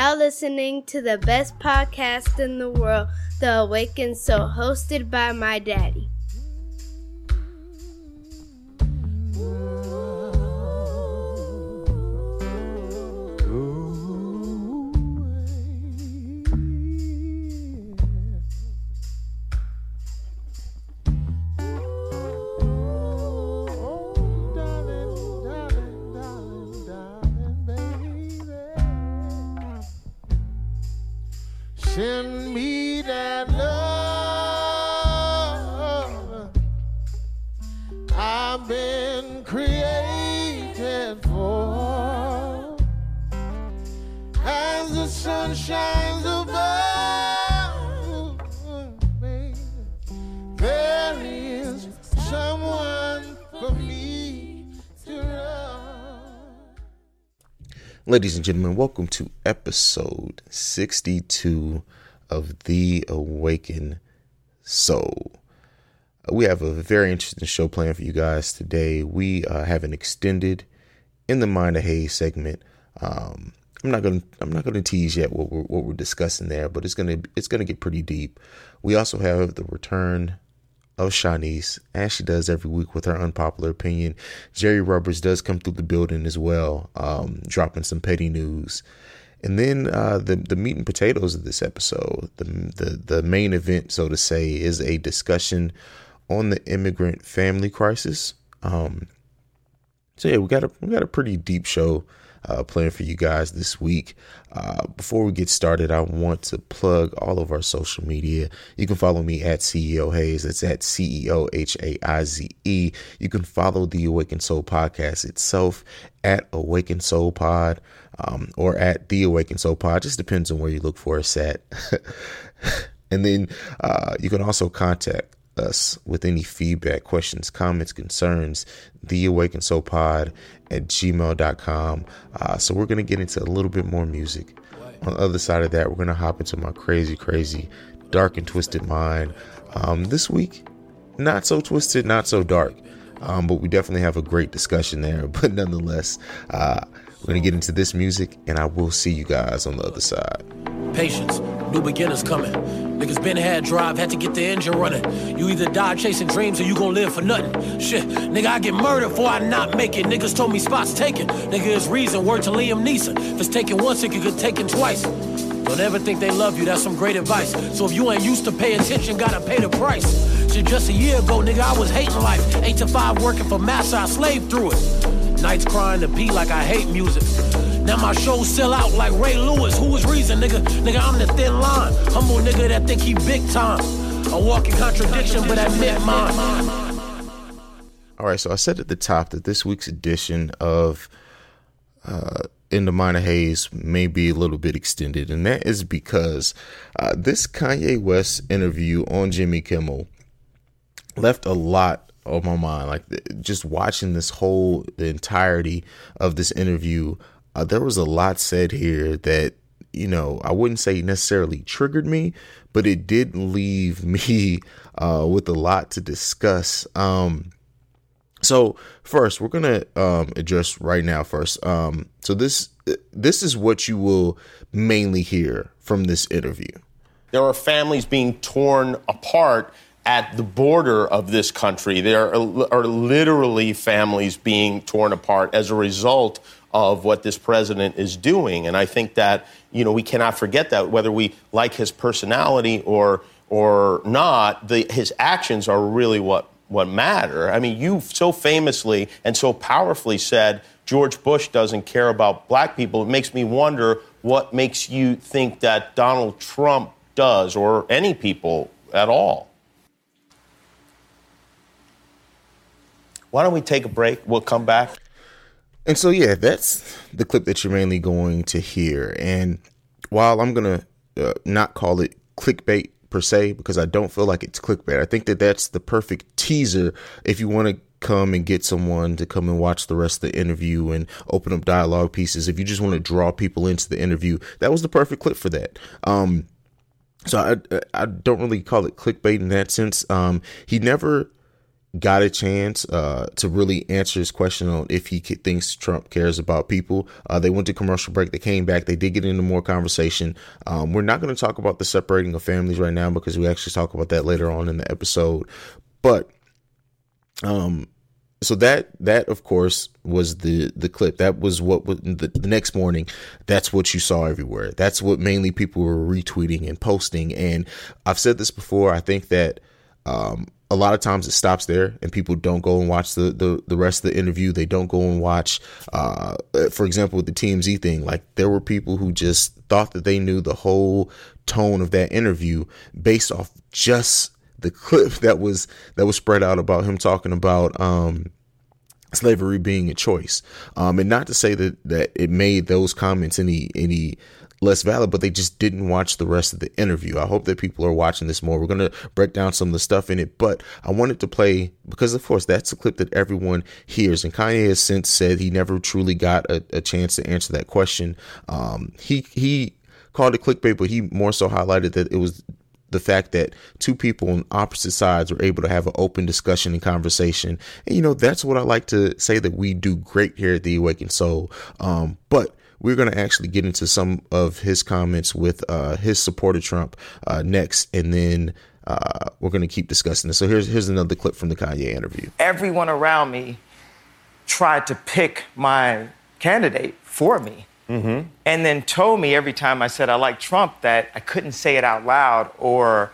now listening to the best podcast in the world, The Awakened Soul, hosted by my daddy. Ladies and gentlemen, welcome to episode 62 of The Awakened Soul. Uh, We have a very interesting show planned for you guys today. We uh, have an extended in the mind of Haize segment. Um, I'm not gonna I'm not gonna tease yet what we're what we're discussing there, but it's gonna it's gonna get pretty deep. We also have the return of Chaunice, as she does every week with her unpopular opinion. Jerry Rubbers does come through the building as well, um, dropping some petty news. And then uh, the the meat and potatoes of this episode, the, the the main event, so to say, is a discussion on the immigrant family crisis. Um, so yeah, we got a we got a pretty deep show uh, planned for you guys this week. Uh, before we get started, I want to plug all of our social media. You can follow me at CEO Haize. That's at CEO H A I Z E. You can follow the Awaken Soul podcast itself at Awaken Soul Pod um, or at the Awaken Soul Pod. Just depends on where you look for us at. and then uh, you can also contact us with any feedback, questions, comments, concerns, the awaken soul pod at gmail.com. Uh, so we're going to get into a little bit more music. On the other side of that, we're going to hop into my crazy, crazy, dark and twisted mind. Um, this week, not so twisted, not so dark. Um, but we definitely have a great discussion there. But nonetheless, uh, we're going to get into this music, and I will see you guys on the other side. Patience, new beginners coming. Niggas been had drive, had to get the engine running. You either die chasing dreams or you gon' live for nothing. Shit, nigga, I get murdered for I not make it. Niggas told me spots taken. Nigga, it's reason, word to Liam Neeson. If it's taken once, it could get taken twice. Don't ever think they love you, that's some great advice. So if you ain't used to pay attention, gotta pay the price. Shit, just a year ago, nigga, I was hating life. Eight to five working for massa, I slaved through it. Nights crying to pee like I hate music. Now my shows sell out like Ray Lewis. Who is reason, nigga? Nigga, I'm the thin line. Humble nigga that think he big time. A walking contradiction, but admit mine. All right, so I said at the top that this week's edition of uh, In the Minor Haize may be a little bit extended, and that is because uh, this Kanye West interview on Jimmy Kimmel left a lot on my mind. Like just watching this whole the entirety of this interview, uh, there was a lot said here that you know I wouldn't say necessarily triggered me, but it did leave me uh, with a lot to discuss. Um, so first, we're gonna um, address right now. First, um, so this this is what you will mainly hear from this interview. There are families being torn apart at the border of this country. There are, are literally families being torn apart as a result of what this president is doing. And I think that, you know, we cannot forget that whether we like his personality or or not, the, his actions are really what what matter. I mean, you so famously and so powerfully said George Bush doesn't care about black people. It makes me wonder what makes you think that Donald Trump does or any people at all. Why don't we take a break? We'll come back. And so, yeah, that's the clip that you're mainly going to hear. And while I'm going to uh, not call it clickbait per se, because I don't feel like it's clickbait, I think that that's the perfect teaser if you want to come and get someone to come and watch the rest of the interview and open up dialogue pieces. If you just want to draw people into the interview, that was the perfect clip for that. Um, so I I don't really call it clickbait in that sense. Um, he never got a chance uh, to really answer his question on if he thinks Trump cares about people. Uh, they went to commercial break. They came back. They did get into more conversation. Um, we're not going to talk about the separating of families right now because we actually talk about that later on in the episode. But um, so that that of course was the the clip that was what was the, the, next morning that's what you saw everywhere that's what mainly people were retweeting and posting and i've said this before i think that um, a lot of times it stops there and people don't go and watch the, the, the rest of the interview. They don't go and watch, uh, for example, with the TMZ thing, like there were people who just thought that they knew the whole tone of that interview based off just the clip that was, that was spread out about him talking about, um, slavery being a choice. Um, and not to say that, that it made those comments any, any, less valid, but they just didn't watch the rest of the interview. I hope that people are watching this more. We're going to break down some of the stuff in it, but I wanted to play because, of course, that's a clip that everyone hears. And Kanye has since said he never truly got a, a chance to answer that question. Um, he, he, called it clickbait, but he more so highlighted that it was the fact that two people on opposite sides were able to have an open discussion and conversation. And, you know, that's what I like to say that we do great here at the Awakened Soul. Um, but we're going to actually get into some of his comments with uh, his support of Trump uh, next, and then uh, we're going to keep discussing this. So here's here's another clip from the Kanye interview. Everyone around me tried to pick my candidate for me. Mm-hmm. And then told me every time I said I like Trump that I couldn't say it out loud or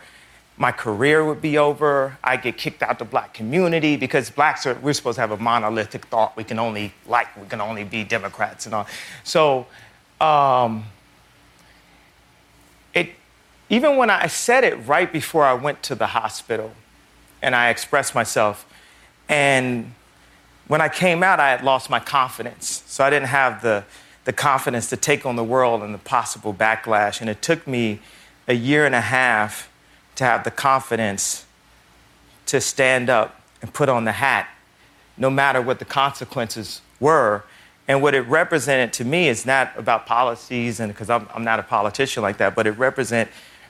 my career would be over. I get kicked out the black community because blacks are we're supposed to have a monolithic thought. We can only like we can only be Democrats and all. So um, it even when I said it right before I went to the hospital and I expressed myself and when I came out I had lost my confidence. So I didn't have the the confidence to take on the world and the possible backlash and it took me a year and a half to have the confidence to stand up and put on the hat, no matter what the consequences were. And what it represented to me is not about policies, and because I'm, I'm not a politician like that, but it represent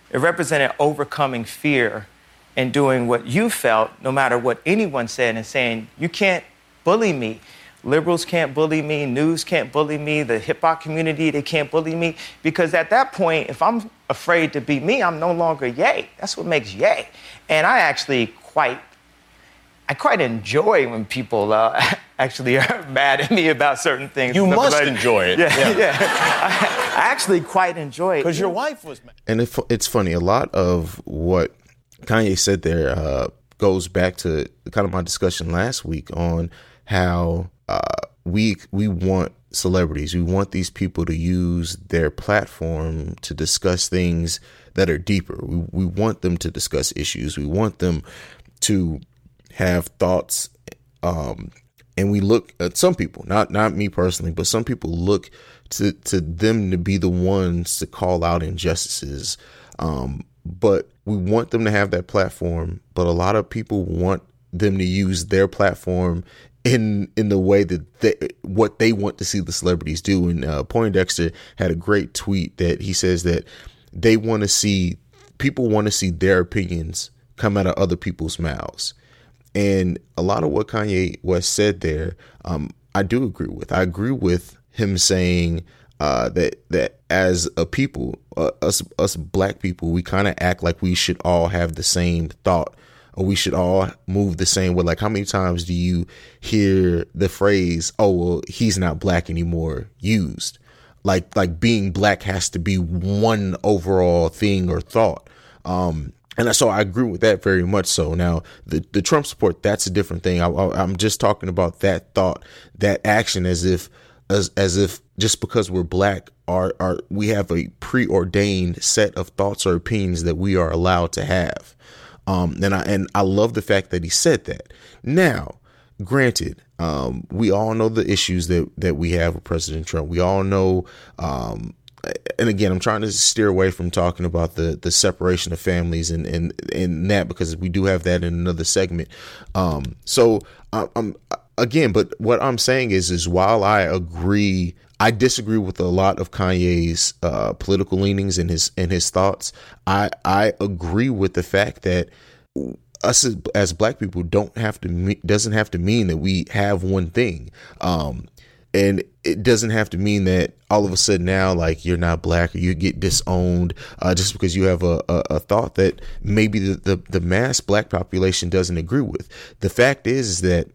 it represented overcoming fear and doing what you felt, no matter what anyone said, and saying you can't bully me. Liberals can't bully me, news can't bully me, the hip hop community, they can't bully me. Because at that point, if I'm afraid to be me, I'm no longer yay. That's what makes yay. And I actually quite, I quite enjoy when people uh, actually are mad at me about certain things. You must like, enjoy it. Yeah, yeah. yeah. I, I, actually quite enjoy it. Because your wife was mad. And it, it's funny, a lot of what Kanye said there uh, goes back to kind of my discussion last week on how uh, we we want celebrities. We want these people to use their platform to discuss things that are deeper. We we want them to discuss issues. We want them to have thoughts. Um, and we look at some people, not not me personally, but some people look to to them to be the ones to call out injustices. Um, but we want them to have that platform. But a lot of people want them to use their platform in in the way that they, what they want to see the celebrities do. And uh, Poindexter had a great tweet that he says that they want to see people want to see their opinions come out of other people's mouths. And a lot of what Kanye West said there, um, I do agree with. I agree with him saying uh, that that as a people, uh, us us black people, we kind of act like we should all have the same thought or we should all move the same way. Like, how many times do you hear the phrase, oh, well, he's not black anymore used? Like, like being black has to be one overall thing or thought. Um, and so I agree with that very much so. Now, the, the Trump support, that's a different thing. I, I, I'm just talking about that thought, that action as if, as, as if just because we're black, are, are, we have a preordained set of thoughts or opinions that we are allowed to have. Um, and I and I love the fact that he said that. Now, granted, um, we all know the issues that that we have with President Trump. We all know, um, and again, I'm trying to steer away from talking about the the separation of families and and and that because we do have that in another segment. Um, so I'm again, but what I'm saying is, is while I agree I disagree with a lot of Kanye's uh, political leanings and his and his thoughts. I I agree with the fact that us as, as black people don't have to me- doesn't have to mean that we have one thing. Um, and it doesn't have to mean that all of a sudden now like you're not black or you get disowned uh, just because you have a, a, a thought that maybe the, the, the mass black population doesn't agree with the fact is, is that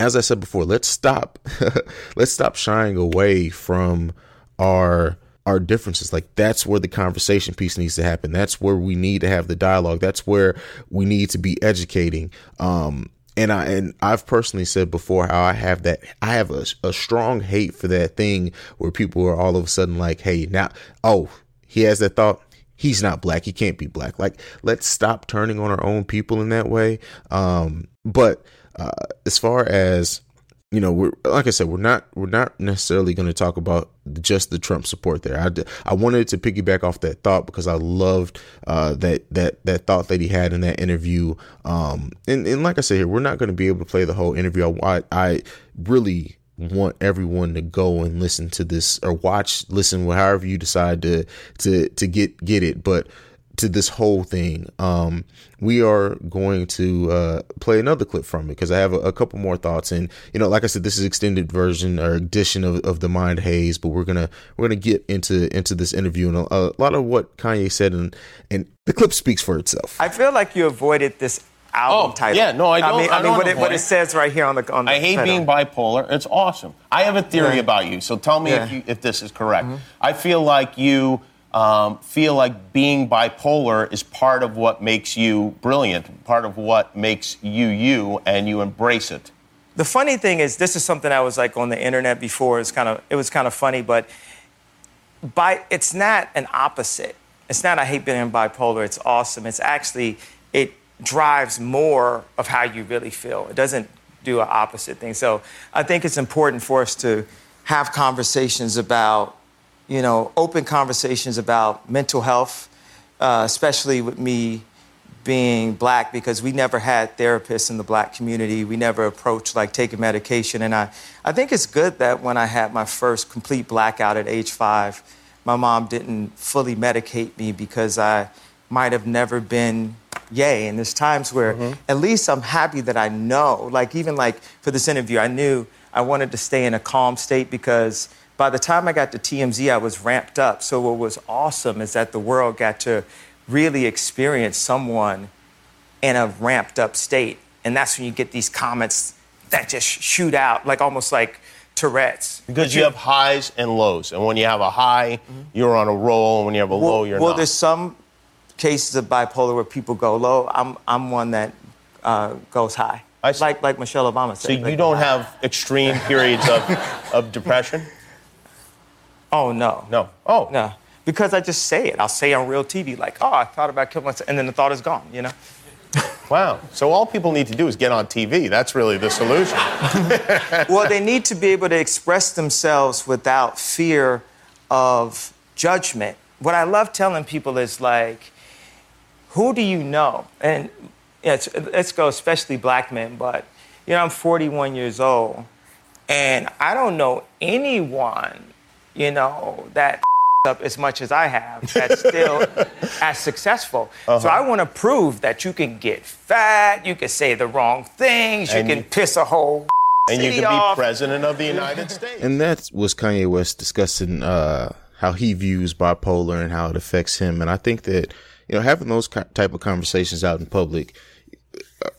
as i said before let's stop let's stop shying away from our our differences like that's where the conversation piece needs to happen that's where we need to have the dialogue that's where we need to be educating um and I and I've personally said before how I have that I have a, a strong hate for that thing where people are all of a sudden like, hey, now oh, he has that thought. He's not black. He can't be black. Like, let's stop turning on our own people in that way. Um, but uh, as far as you know, we're like I said, we're not we're not necessarily going to talk about just the Trump support there. I, I wanted to piggyback off that thought because I loved uh, that that that thought that he had in that interview. Um, and and like I said here, we're not going to be able to play the whole interview. I, I really want everyone to go and listen to this or watch, listen, however you decide to to to get get it, but to this whole thing. Um, we are going to uh, play another clip from it because I have a, a, couple more thoughts. And you know, like I said, this is extended version or edition of, of the Mind Haize. But we're gonna we're gonna get into into this interview and a, a lot of what Kanye said, and and the clip speaks for itself. I feel like you avoided this album Oh, title. yeah, no, I don't- mean, I mean, don't what it, what it it. says right here on the on the I hate title. being bipolar. It's awesome. I have a theory Yeah. about you, so tell me if, Yeah. Mm-hmm. you, if this is correct. I feel like you um, feel like being bipolar is part of what makes you brilliant, part of what makes you you, and you embrace it. The funny thing is, this is something I was like on the internet before. It's kind of it was kind of funny, but by it's not an opposite. It's not I hate being bipolar. It's awesome. It's actually it drives more of how you really feel. It doesn't do an opposite thing. So I think it's important for us to have conversations about, you know, open conversations about mental health, uh, especially with me being black because we never had therapists in the black community. We never approached like taking medication. And I, I think it's good that when I had my first complete blackout at age five, my mom didn't fully medicate me because I might have never been yay. And there's times where at least I'm happy that I know. Like even like for this interview, I knew I wanted to stay in a calm state because by the time I got to TMZ, I was ramped up. So what was awesome is that the world got to really experience someone in a ramped up state. And that's when you get these comments that just shoot out, like almost like Tourette's. Because you have highs and lows. And when you have a high, you're on a roll. And when you have a well, low, you're well not. Well, there's some cases of bipolar where people go low. I'm, I'm one that uh, goes high. Like, like Michelle Obama said. so you like, don't have extreme periods of, of depression? Oh, no. No. Oh. No. Because I just say it. I'll say on real TV, like, oh, I thought about killing myself, and then the thought is gone, you know? Wow. So all people need to do is get on TV. That's really the solution. well, they need to be able to express themselves without fear of judgment. What I love telling people is like, who do you know? And yeah, let's go, especially black men, but you know, I'm 41 years old, and I don't know anyone, you know, that up as much as I have that's still as successful. So I want to prove that you can get fat, you can say the wrong things, you can you- piss a whole and you city can be president of the United States. And that was Kanye West discussing uh, how he views bipolar and how it affects him. And I think that you know having those type of conversations out in public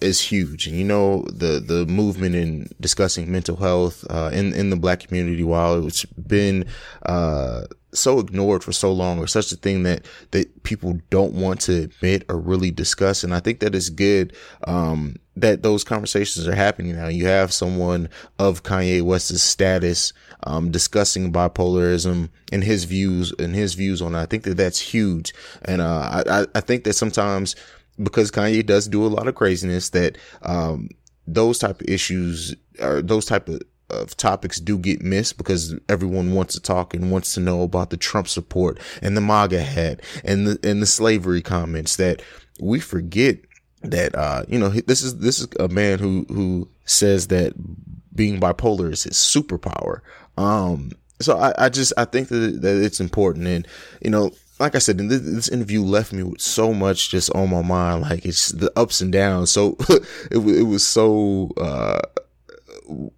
is huge. And you know the the movement in discussing mental health uh, in in the black community, while it's been uh, so ignored for so long, or such a thing that that people don't want to admit or really discuss. And I think that is good. Um, that those conversations are happening now. You have someone of Kanye West's status um, discussing bipolarism and his views and his views on it. I think that that's huge, and uh, I- I think that sometimes because Kanye does do a lot of craziness that um, those type of issues or those type of of topics do get missed because everyone wants to talk and wants to know about the Trump support and the MAGA hat and the and the slavery comments that we forget that uh you know this is this is a man who who says that being bipolar is his superpower. Um so I, I just I think that that it's important and you know like I said, this, this, interview left me with so much just on my mind. Like it's the ups and downs. So it, it was so uh,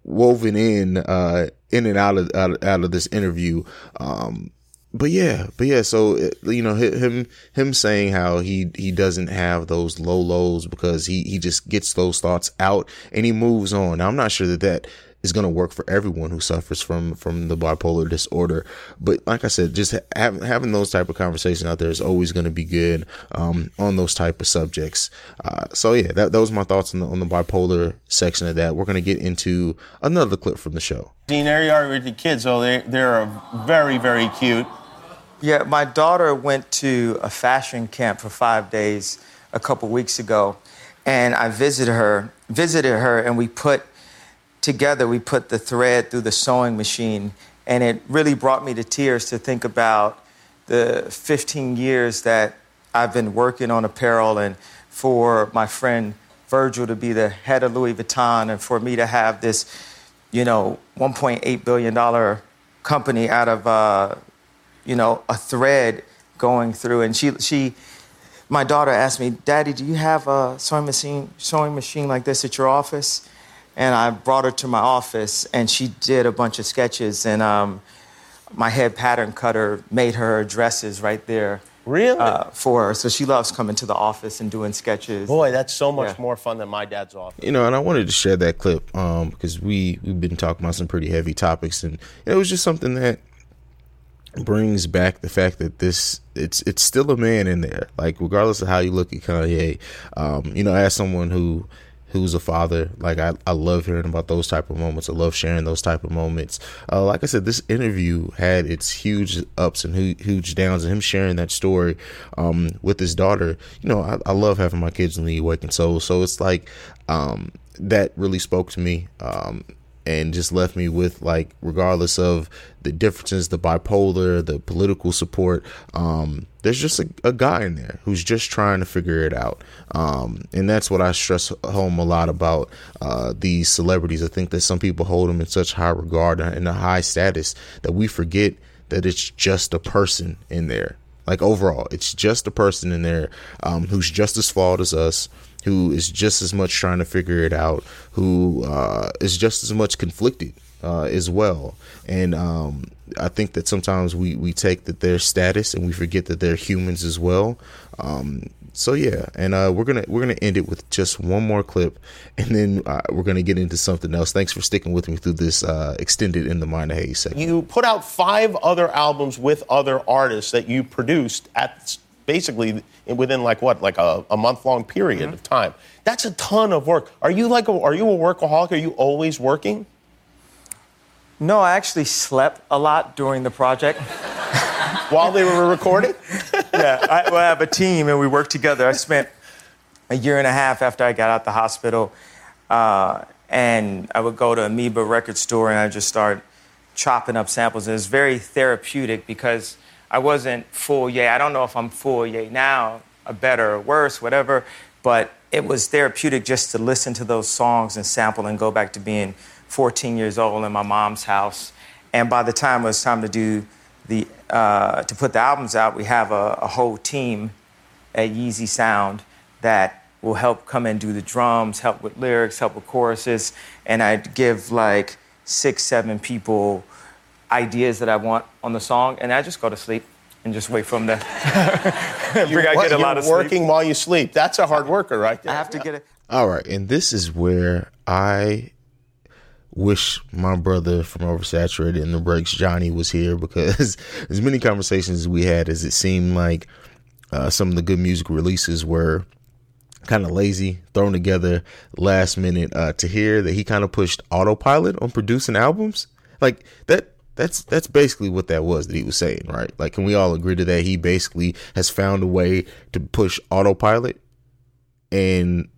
woven in, uh, in and out of out, out of this interview. Um, but yeah, but yeah. So you know, him him saying how he he doesn't have those low lows because he he just gets those thoughts out and he moves on. Now I'm not sure that that is going to work for everyone who suffers from from the bipolar disorder. But like I said, just having having those type of conversations out there is always going to be good um, on those type of subjects. Uh, so yeah, that, that was my thoughts on the on the bipolar section of that. We're going to get into another clip from the show. Dean, there you are with the kids. Oh, they they're very very cute. Yeah, my daughter went to a fashion camp for five days a couple weeks ago, and I visited her, visited her, and we put together, we put the thread through the sewing machine, and it really brought me to tears to think about the 15 years that I've been working on apparel, and for my friend Virgil to be the head of Louis Vuitton, and for me to have this, you know, 1.8 billion dollar company out of, uh, you know, a thread going through, and she she. My daughter asked me, "Daddy, do you have a sewing machine, sewing machine like this at your office?" And I brought her to my office, and she did a bunch of sketches, and um, my head pattern cutter made her dresses right there. Really? Uh, for her. So she loves coming to the office and doing sketches. Boy, that's so much Yeah. more fun than my dad's office. You know, and I wanted to share that clip um, because we we've been talking about some pretty heavy topics, and it was just something that brings back the fact that this it's it's still a man in there. Like regardless of how you look at Kanye, um, you know, as someone who who's a father, like I, I love hearing about those type of moments. I love sharing those type of moments. Uh, like I said, this interview had its huge ups and hu- huge downs, and him sharing that story um, with his daughter. You know, I, I love having my kids in the awakened soul, so it's like um, that really spoke to me. Um, and just left me with like regardless of the differences the bipolar the political support um there's just a, a guy in there who's just trying to figure it out. Um and that's what i stress home a lot about uh these celebrities. I think that some people hold them in such high regard and a high status that we forget that it's just a person in there. Like overall it's just a person in there um, who's just as flawed as us who is just as much trying to figure it out who uh, is just as much conflicted uh, as well. And um, i think that sometimes we, we take that their status and we forget that they're humans as well. Um, so yeah. And uh, we're gonna we're gonna end it with just one more clip and then uh, we're gonna get into something else. Thanks for sticking with me through this uh, extended in the mind of Haize segment. You put out five other albums with other artists that you produced at basically within like what, like a, a month long period of time. That's a ton of work. Are you like a, are you a workaholic? Are you always working? No, I actually slept a lot during the project. While they were recording? yeah, I, well, I have a team and we work together. I spent a year and a half after I got out the hospital, uh, and I would go to Amoeba record store and I just start chopping up samples. And it's very therapeutic because I wasn't full yay. I don't know if I'm full yay now, or better or worse, whatever. But it was therapeutic just to listen to those songs and sample and go back to being 14 years old in my mom's house. And by the time it was time to do the uh, to put the albums out, we have a, a whole team at Yeezy Sound that will help come and do the drums, help with lyrics, help with choruses, and I'd give like six, seven people ideas that I want on the song, and I just go to sleep and just wait for them to. Bring- I get a lot you're of sleep. working while you sleep. That's a hard worker right there. I have to get it. All right, and this is where I wish my brother from Oversaturated and the Breaks Johnny was here because as many conversations as we had as it seemed like uh, some of the good music releases were kind of lazy, thrown together last minute. Uh, to hear that he kind of pushed autopilot on producing albums, like that. That's that's basically what that was that he was saying, right? Like, can we all agree to that? He basically has found a way to push autopilot and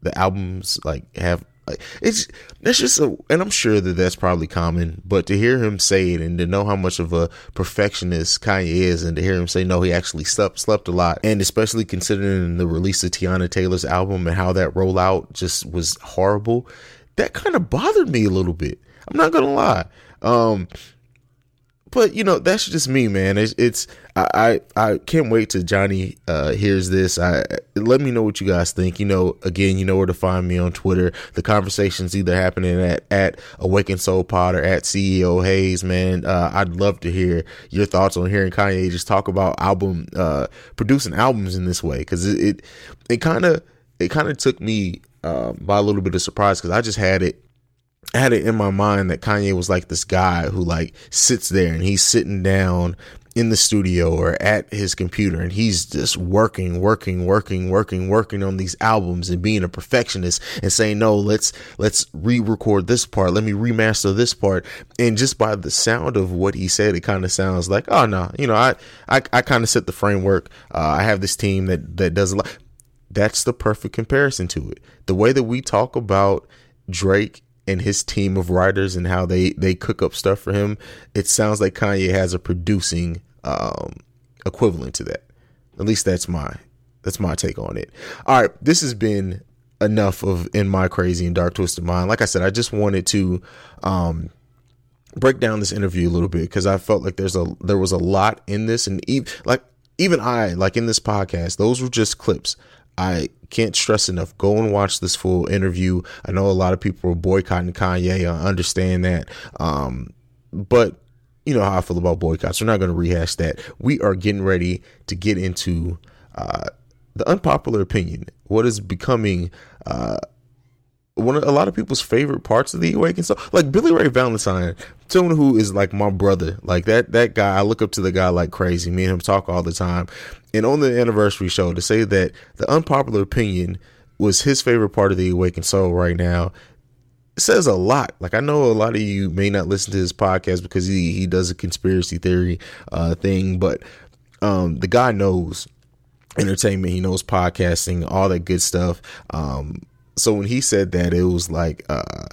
the albums like have like it's that's just a and I'm sure that that's probably common, but to hear him say it and to know how much of a perfectionist Kanye is, and to hear him say no, he actually slept slept a lot, and especially considering the release of Teyana Taylor's album and how that rollout just was horrible, that kind of bothered me a little bit. I'm not gonna lie. Um, but you know that's just me, man. It's, it's I, I, I can't wait till Johnny uh, hears this. I let me know what you guys think. You know, again, you know where to find me on Twitter. The conversation's either happening at at Awaken Soul Pod or at CEO Haize Man, uh, I'd love to hear your thoughts on hearing Kanye just talk about album uh, producing albums in this way because it it kind of it kind of took me uh, by a little bit of surprise because I just had it I had it in my mind that Kanye was like this guy who like sits there and he's sitting down in the studio or at his computer and he's just working working working working working on these albums and being a perfectionist and saying no let's let's re-record this part. Let me remaster this part. And just by the sound of what he said it kind of sounds like oh no you know i i, I kind of set the framework. Uh, i have this team that that does a lot that's the perfect comparison to it. The way that we talk about drake and his team of writers and how they they cook up stuff for him, it sounds like Kanye has a producing um, equivalent to that. At least that's my that's my take on it. All right, this has been enough of in my crazy and dark twisted mind. Like I said, I just wanted to um, break down this interview a little bit because I felt like there's a there was a lot in this, and even like even I like in this podcast, those were just clips. I can't stress enough. Go and watch this full interview. I know a lot of people are boycotting Kanye. I understand that. Um, but you know how I feel about boycotts. We're not going to rehash that. We are getting ready to get into uh, the unpopular opinion. What is becoming uh, one of a lot of people's favorite parts of the Awaken. So, like Billy Ray Valentine, someone who is like my brother, like that that guy. I look up to the guy like crazy. Me and him talk all the time. And on the anniversary show, to say that the unpopular opinion was his favorite part of the Awaken Soul right now it says a lot. Like I know a lot of you may not listen to his podcast because he he does a conspiracy theory uh thing, but um the guy knows entertainment, he knows podcasting, all that good stuff. Um so when he said that, it was like, uh,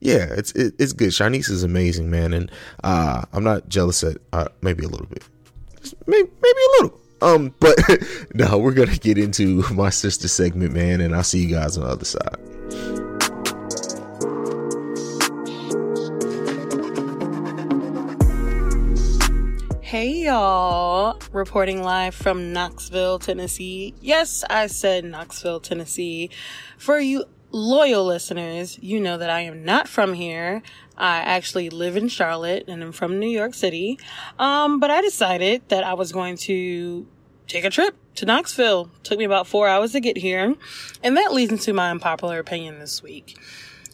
yeah, it's it, it's good. Chaunice is amazing, man, and uh, I'm not jealous at uh, maybe a little bit, maybe maybe a little. Um, but no, we're gonna get into my sister segment, man, and I'll see you guys on the other side. Hey y'all, reporting live from Knoxville, Tennessee. Yes, I said Knoxville, Tennessee. For you loyal listeners, you know that I am not from here. I actually live in Charlotte and I'm from New York City. Um, but I decided that I was going to take a trip to Knoxville. Took me about four hours to get here. And that leads into my unpopular opinion this week.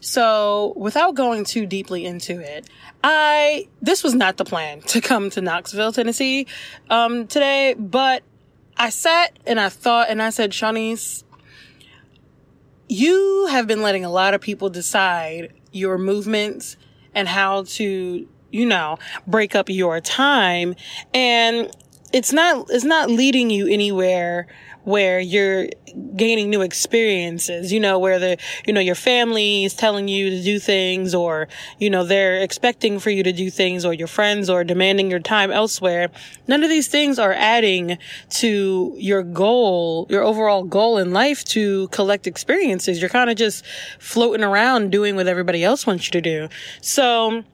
So, without going too deeply into it, I this was not the plan to come to Knoxville, Tennessee, um, today. But I sat and I thought, and I said, Chaunice, you have been letting a lot of people decide your movements and how to, you know, break up your time, and it's not it's not leading you anywhere where you're gaining new experiences, you know, where the, you know, your family is telling you to do things or, you know, they're expecting for you to do things or your friends or demanding your time elsewhere. None of these things are adding to your goal, your overall goal in life to collect experiences. You're kind of just floating around doing what everybody else wants you to do. So,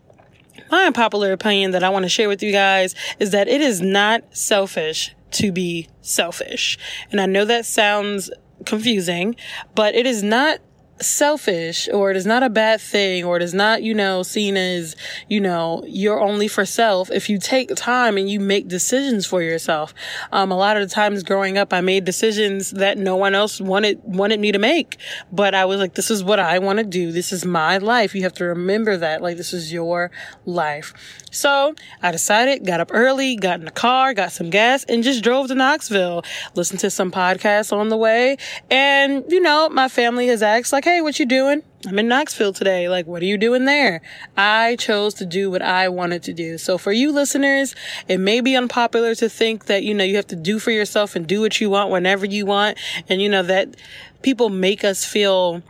my unpopular opinion that I want to share with you guys is that it is not selfish to be selfish. And I know that sounds confusing, but it is not selfish or it is not a bad thing or it is not, you know, seen as, you know, you're only for self if you take time and you make decisions for yourself. Um, a lot of the times growing up, I made decisions that no one else wanted, wanted me to make, but I was like, this is what I want to do. This is my life. You have to remember that. Like, this is your life. So I decided, got up early, got in the car, got some gas and just drove to Knoxville, listened to some podcasts on the way. And, you know, my family has asked like, Hey, what you doing? I'm in Knoxville today. Like, what are you doing there? I chose to do what I wanted to do. So for you listeners, it may be unpopular to think that, you know, you have to do for yourself and do what you want whenever you want. And, you know, that people make us feel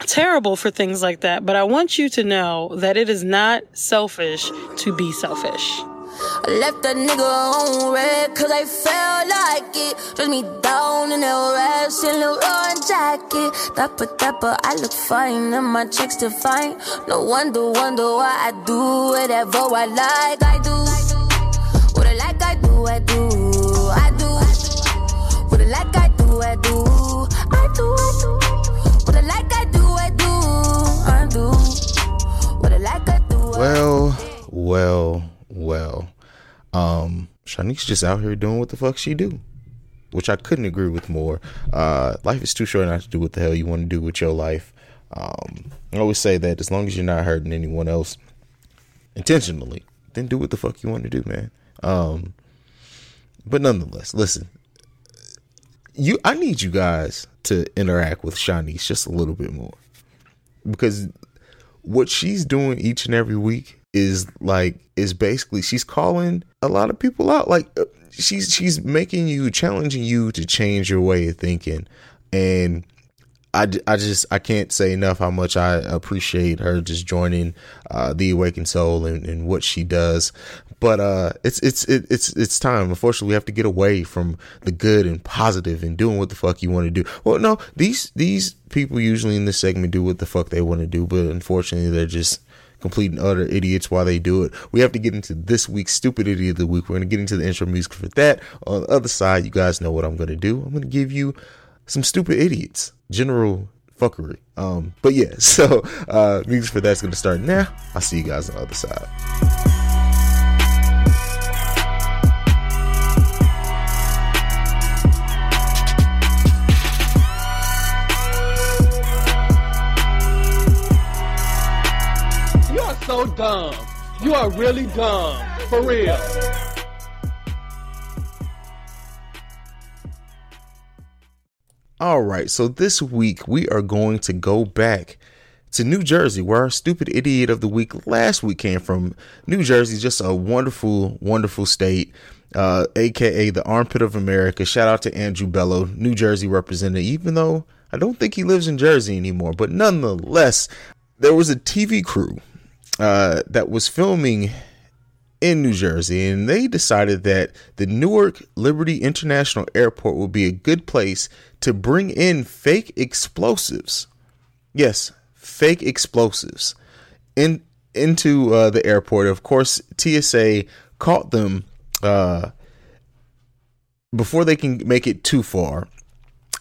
terrible for things like that, but I want you to know that it is not selfish to be selfish. I left that nigga on red cause I felt like it. Dress me down in that rash and Leroy jacket. Dapper, dapper, I look fine and my checks define. No wonder, wonder why I do whatever I like. I do. What I do, I do. I do What I like I I Chaunice's just out here doing what the fuck she do, which I couldn't agree with more. Uh, life is too short not to do what the hell you want to do with your life. Um, I always say that as long as you're not hurting anyone else intentionally, then do what the fuck you want to do, man. Um, but nonetheless, listen, you, I need you guys to interact with Chaunice just a little bit more because what she's doing each and every week is like is basically she's calling a lot of people out like uh, she's she's making you challenging you to change your way of thinking and I, I just I can't say enough how much I appreciate her just joining uh, the Awakened Soul and, and what she does. But uh, it's it's it, it's it's time. Unfortunately, we have to get away from the good and positive and doing what the fuck you want to do. Well, no, these these people usually in this segment do what the fuck they want to do, but unfortunately, they're just complete and utter idiots while they do it. We have to get into this week's stupidity of the week. We're gonna get into the intro music for that. On the other side, you guys know what I'm gonna do. I'm gonna give you some stupid idiots, general fuckery. Um, but yeah, so uh, music for that's gonna start now. I'll see you guys on the other side. So dumb. You are really dumb. For real. All right, so this week we are going to go back to New Jersey, where our stupid idiot of the week last week came from. New Jersey, just a wonderful, wonderful state, uh, aka the armpit of America. Shout out to Andrew Bello, New Jersey representative, even though I don't think he lives in Jersey anymore, but nonetheless, there was a TV crew uh, that was filming in New Jersey, and they decided that the Newark Liberty International Airport would be a good place to bring in fake explosives. Yes, fake explosives in into uh, the airport. Of course, TSA caught them uh, before they can make it too far.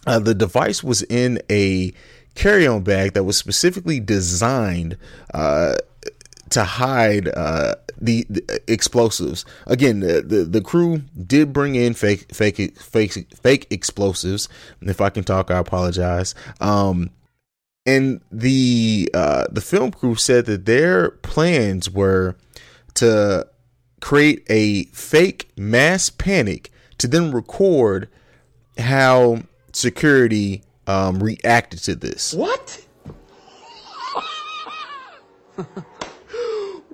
Uh, the device was in a carry-on bag that was specifically designed uh, to hide uh, the, the explosives. Again, the, the the crew did bring in fake fake fake fake explosives. If I can talk, I apologize. Um, and the uh, the film crew said that their plans were to create a fake mass panic to then record how security um, reacted to this. What?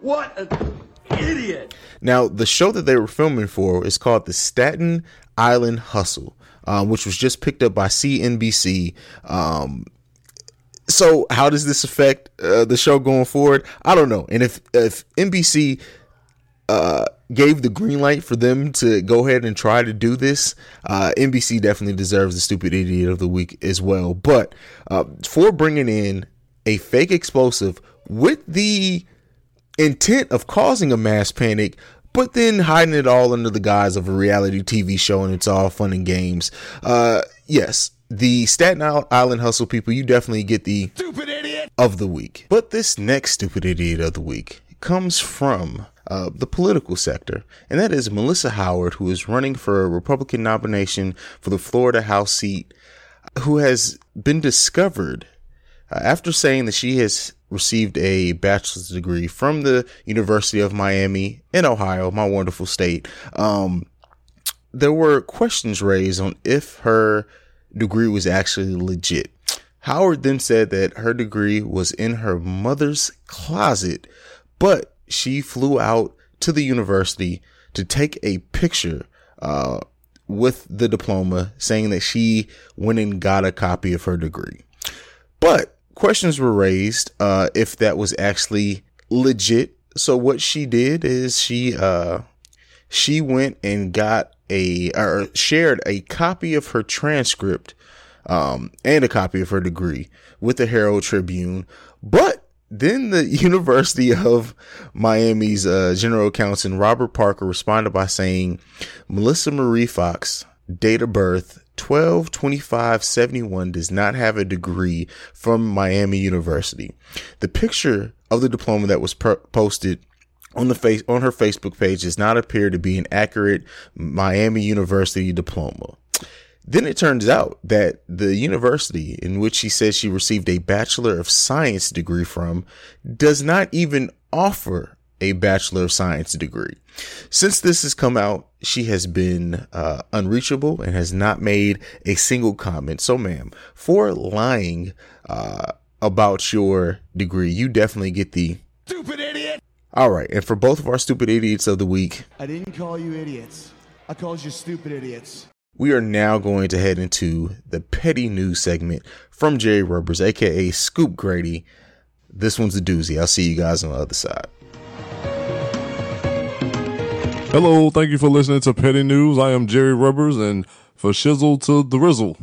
what an idiot. Now, the show that they were filming for is called the Staten Island Hustle, um, which was just picked up by CNBC. Um, so, how does this affect uh, the show going forward? I don't know. And if if NBC uh, gave the green light for them to go ahead and try to do this, uh, NBC definitely deserves the stupid idiot of the week as well. But uh, for bringing in a fake explosive with the intent of causing a mass panic, but then hiding it all under the guise of a reality TV show and it's all fun and games. Uh, yes, the Staten Island Hustle people, you definitely get the Stupid idiot. of the week. But this next stupid idiot of the week comes from uh, the political sector, and that is Melissa Howard, who is running for a Republican nomination for the Florida House seat, who has been discovered uh, after saying that she has received a bachelor's degree from the University of Miami in Ohio, my wonderful state. Um, there were questions raised on if her degree was actually legit. Howard then said that her degree was in her mother's closet, but she flew out to the university to take a picture uh, with the diploma, saying that she went and got a copy of her degree. But questions were raised uh, if that was actually legit. So what she did is she uh, she went and got a or shared a copy of her transcript um, and a copy of her degree with the Herald Tribune. But then the University of Miami's uh, general counsel Robert Parker responded by saying Melissa Marie Fox, date of birth 12 25 71, does not have a degree from Miami University. The picture of the diploma that was per- posted on the face on her Facebook page does not appear to be an accurate Miami University diploma. Then it turns out that the university in which she says she received a Bachelor of Science degree from does not even offer a Bachelor of Science degree. Since this has come out, she has been uh, unreachable and has not made a single comment. So, ma'am, for lying uh, about your degree, you definitely get the Stupid idiot! all right. And for both of our stupid idiots of the week, I didn't call you idiots. I called you stupid idiots. we are now going to head into the petty news segment from Jerry Rubbers, aka Scoop Grady. This one's a doozy. I'll see you guys on the other side. Hello, thank you for listening to Petty News. I am Jerry Rubbers, and for shizzle to the rizzle.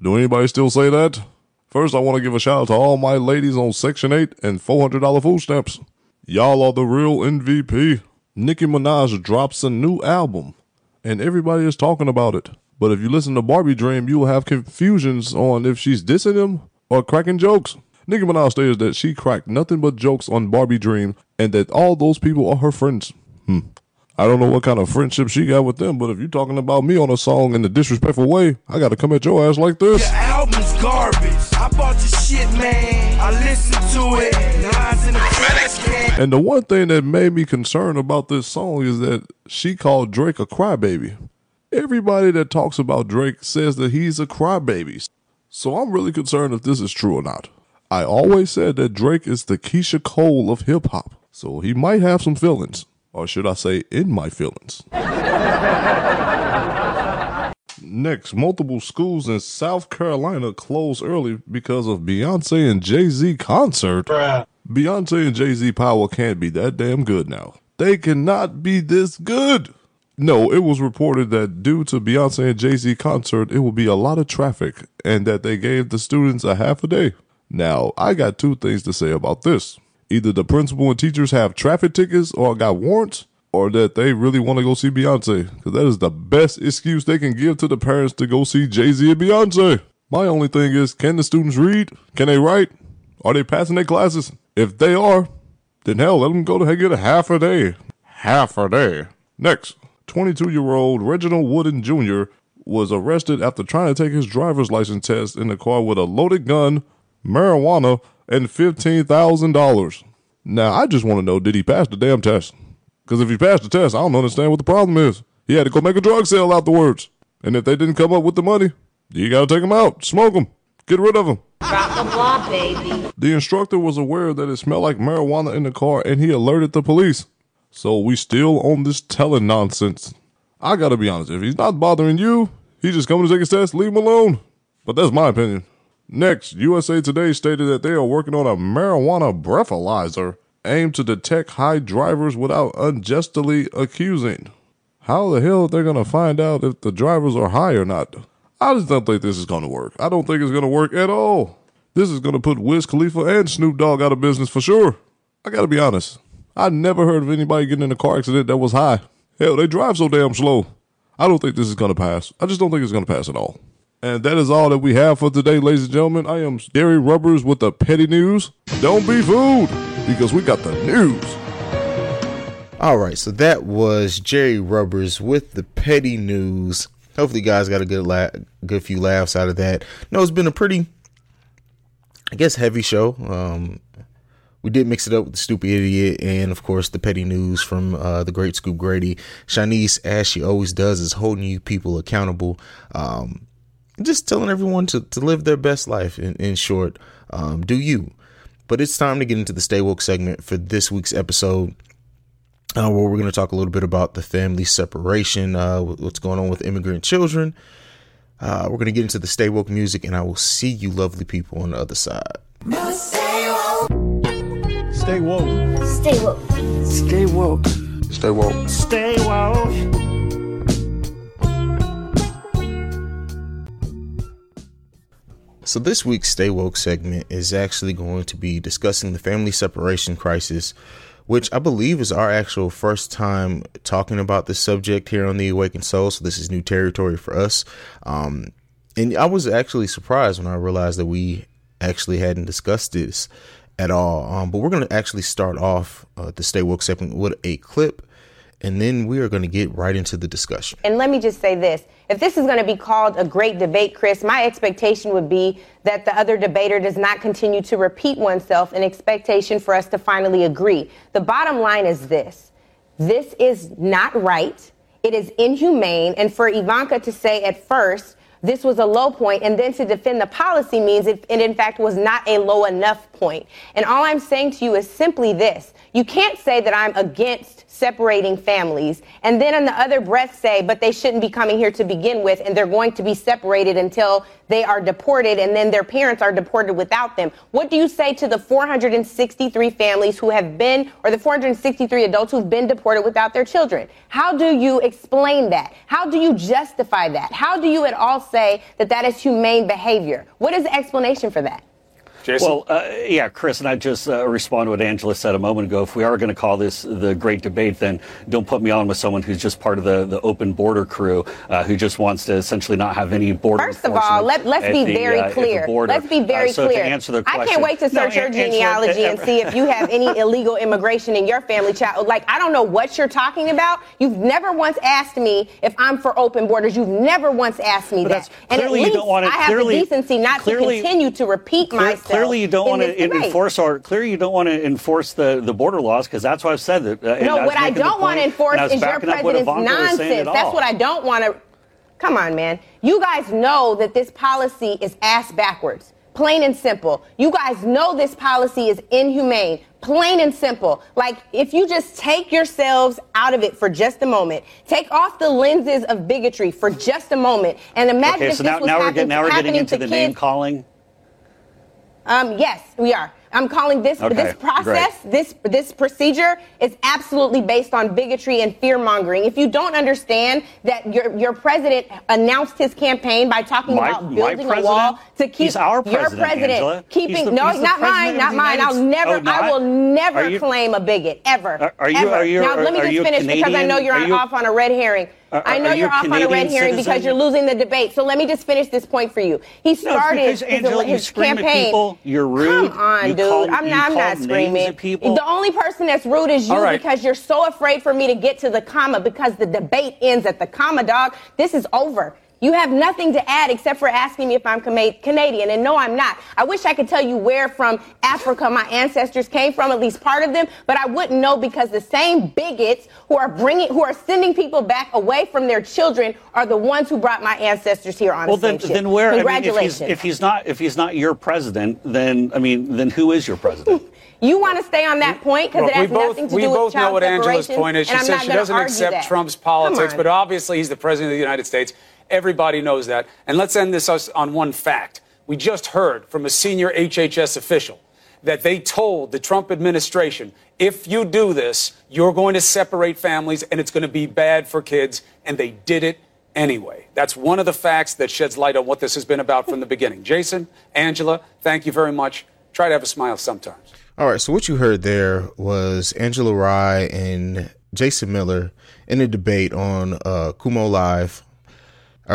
Do anybody still say that? First, I want to give a shout out to all my ladies on Section 8 and $400 food stamps. Y'all are the real MVP. Nicki Minaj drops a new album, and everybody is talking about it. But if you listen to Barbie Dream, you will have confusions on if she's dissing him or cracking jokes. Nicki Minaj states that she cracked nothing but jokes on Barbie Dream and that all those people are her friends. Hmm. I don't know what kind of friendship she got with them, but if you're talking about me on a song in a disrespectful way, I gotta come at your ass like this. album's garbage. I bought the shit, man. I listened to it. The. And the one thing that made me concerned about this song is that she called Drake a crybaby. Everybody that talks about Drake says that he's a crybaby. So I'm really concerned if this is true or not. I always said that Drake is the Keyshia Cole of hip hop. So he might have some feelings. Or should I say, in my feelings. Next, multiple schools in South Carolina close early because of Beyonce and Jay Z concert. Beyonce and Jay Z power can't be that damn good now. They cannot be this good. No, it was reported that due to Beyonce and Jay Z concert, it will be a lot of traffic and that they gave the students a half a day. Now, I got two things to say about this. Either the principal and teachers have traffic tickets or got warrants, or that they really want to go see Beyonce. Because that is the best excuse they can give to the parents to go see Jay Z and Beyonce. My only thing is, can the students read? Can they write? Are they passing their classes? If they are, then hell, let them go to get a half a day. Half a day. Next, 22 year old Reginald Wooden Jr. was arrested after trying to take his driver's license test in the car with a loaded gun, marijuana, and $15,000. Now, I just want to know did he pass the damn test? Because if he passed the test, I don't understand what the problem is. He had to go make a drug sale afterwards. And if they didn't come up with the money, you got to take them out, smoke them, get rid of them. The baby. The instructor was aware that it smelled like marijuana in the car and he alerted the police. So we still on this telling nonsense. I gotta be honest, if he's not bothering you, he's just coming to take his test, leave him alone. But that's my opinion. Next, USA Today stated that they are working on a marijuana breathalyzer aimed to detect high drivers without unjustly accusing. How the hell are they gonna find out if the drivers are high or not? I just don't think this is gonna work. I don't think it's gonna work at all. This is gonna put Wiz Khalifa and Snoop Dogg out of business for sure. I gotta be honest. I never heard of anybody getting in a car accident that was high. Hell, they drive so damn slow. I don't think this is gonna pass. I just don't think it's gonna pass at all. And that is all that we have for today, ladies and gentlemen. I am Gary Rubbers with the petty news. Don't be fooled, because we got the news. All right, so that was Jerry Rubbers with the petty news. Hopefully, you guys got a good la- good few laughs out of that. No, it's been a pretty, I guess, heavy show. Um, we did mix it up with the stupid idiot and, of course, the petty news from uh, the great Scoop Grady. Chaunice, as she always does, is holding you people accountable. Um, just telling everyone to, to live their best life. In, in short, um, do you? But it's time to get into the Stay Woke segment for this week's episode uh, where we're going to talk a little bit about the family separation, uh, what's going on with immigrant children. Uh, we're going to get into the stay woke music, and I will see you, lovely people, on the other side. Stay woke. Stay woke. Stay woke. Stay woke. Stay woke. So, this week's Stay Woke segment is actually going to be discussing the family separation crisis, which I believe is our actual first time talking about this subject here on the Awakened Soul. So, this is new territory for us. Um, and I was actually surprised when I realized that we actually hadn't discussed this at all. Um, but we're going to actually start off uh, the Stay Woke segment with a clip, and then we are going to get right into the discussion. And let me just say this. If this is going to be called a great debate, Chris, my expectation would be that the other debater does not continue to repeat oneself in expectation for us to finally agree. The bottom line is this this is not right. It is inhumane. And for Ivanka to say at first, this was a low point, and then to defend the policy means it, it in fact was not a low enough point. And all I'm saying to you is simply this you can't say that I'm against separating families. And then in the other breath say but they shouldn't be coming here to begin with and they're going to be separated until they are deported and then their parents are deported without them. What do you say to the 463 families who have been or the 463 adults who've been deported without their children? How do you explain that? How do you justify that? How do you at all say that that is humane behavior? What is the explanation for that Jason? Well, uh, yeah, Chris, and I just uh, respond to what Angela said a moment ago. If we are going to call this the great debate, then don't put me on with someone who's just part of the, the open border crew uh, who just wants to essentially not have any border. First of all, let, us be the, very uh, clear. Let's be very so clear. Answer the question, I can't wait to search no, your genealogy and see if you have any illegal immigration in your family child. Like, I don't know what you're talking about. You've never once asked me if I'm for open borders. You've never once asked me but that. And at least I have clearly, the decency not clearly, to continue to repeat clear, myself. Clearly, you don't want to enforce our clearly you don't want to enforce the, the border laws because that's what I've said. That, uh, no, what I don't want to enforce is your president's nonsense. That's what I don't want to. Come on, man. You guys know that this policy is ass backwards. Plain and simple. You guys know this policy is inhumane. Plain and simple. Like, if you just take yourselves out of it for just a moment, take off the lenses of bigotry for just a moment, and imagine okay, if so this now, was now happen, we're getting, now we're getting into the kids. name calling. Um, yes, we are. I'm calling this Okay, this process, this this procedure is absolutely based on bigotry and fear mongering. If you don't understand that your your president announced his campaign by talking My- about building a wall to keep He's our your president, president Angela. keeping He's the- no, not mine, not mine. I'll never, Oh? I will never you- claim a bigot ever. Are- are you- ever. are you- now let me just finish because I know you're are you- off on a red herring. Are- I know are you you're off on a red Canadian herring because you're losing the debate. So let me just finish this point for you. He No, started because, his, Angela, you his at campaign. people, you're rude, Come on, you dude. I'm you not. I'm not screaming. The only person that's rude is you right. because you're so afraid for me to get to the comma because the debate ends at the comma, dog. This is over. You have nothing to add except for asking me if I'm Cana- Canadian, and no, I'm not. I wish I could tell you where from Africa my ancestors came from, at least part of them, but I wouldn't know because the same bigots who are bringing, who are sending people back away from their children are the ones who brought my ancestors here on Well, the same then, then where? I mean, if Congratulations. he's, if he's not, if he's not your president, then I mean, then who is your president? you want to stay on that point because Look, it has both, nothing to do with child We both know what Angela's point is. She says she doesn't accept that. Trump's politics, but obviously he's the president of the United States. Everybody knows that. And let's end this on one fact. We just heard from a senior HHS official that they told the Trump administration, if you do this, you're going to separate families and it's going to be bad for kids. And they did it anyway. That's one of the facts that sheds light on what this has been about from the beginning. Jason, Angela, thank you very much. Try to have a smile sometimes. All right, so what you heard there was Angela Rye and Jason Miller in a debate on uh, Cuomo Live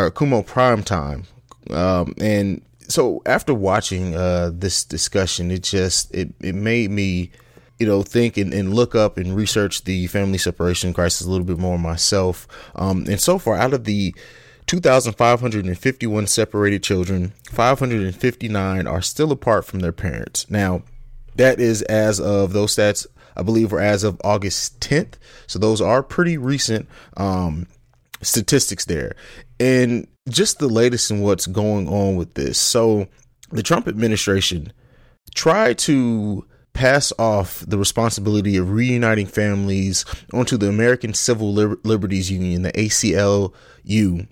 or Cuomo Prime Time, um, and so after watching uh, this discussion, it just it it made me, you know, think and, and look up and research the family separation crisis a little bit more myself. Um, and so far, out of the 2,551 separated children, 559 are still apart from their parents. Now, that is as of those stats, I believe, were as of August 10th. So those are pretty recent um, statistics there. And just the latest in what's going on with this. So the Trump administration tried to pass off the responsibility of reuniting families onto the American Civil Liber- Liberties Union, the ACLU,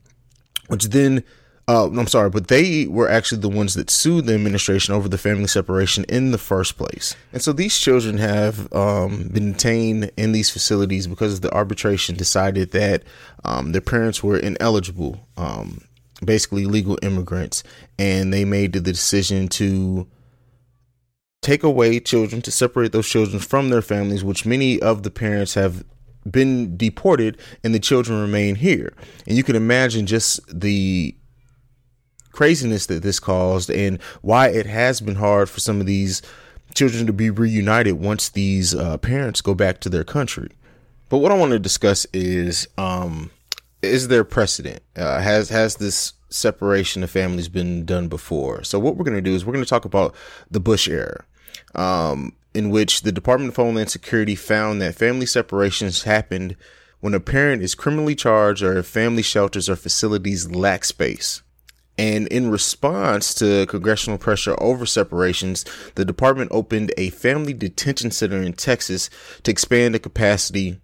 which then uh, I'm sorry, but they were actually the ones that sued the administration over the family separation in the first place. And so these children have um, been detained in these facilities because the arbitration decided that um, their parents were ineligible um, basically legal immigrants, and they made the decision to take away children, to separate those children from their families, which many of the parents have been deported and the children remain here. And you can imagine just the craziness that this caused and why it has been hard for some of these children to be reunited once these uh, parents go back to their country. But what I want to discuss is um, is there precedent? Uh, has has this separation of families been done before? So what we're going to do is we're going to talk about the Bush era, um, in which the Department of Homeland Security found that family separations happened when a parent is criminally charged or if family shelters or facilities lack space. And in response to congressional pressure over separations, the department opened a family detention center in Texas to expand the capacity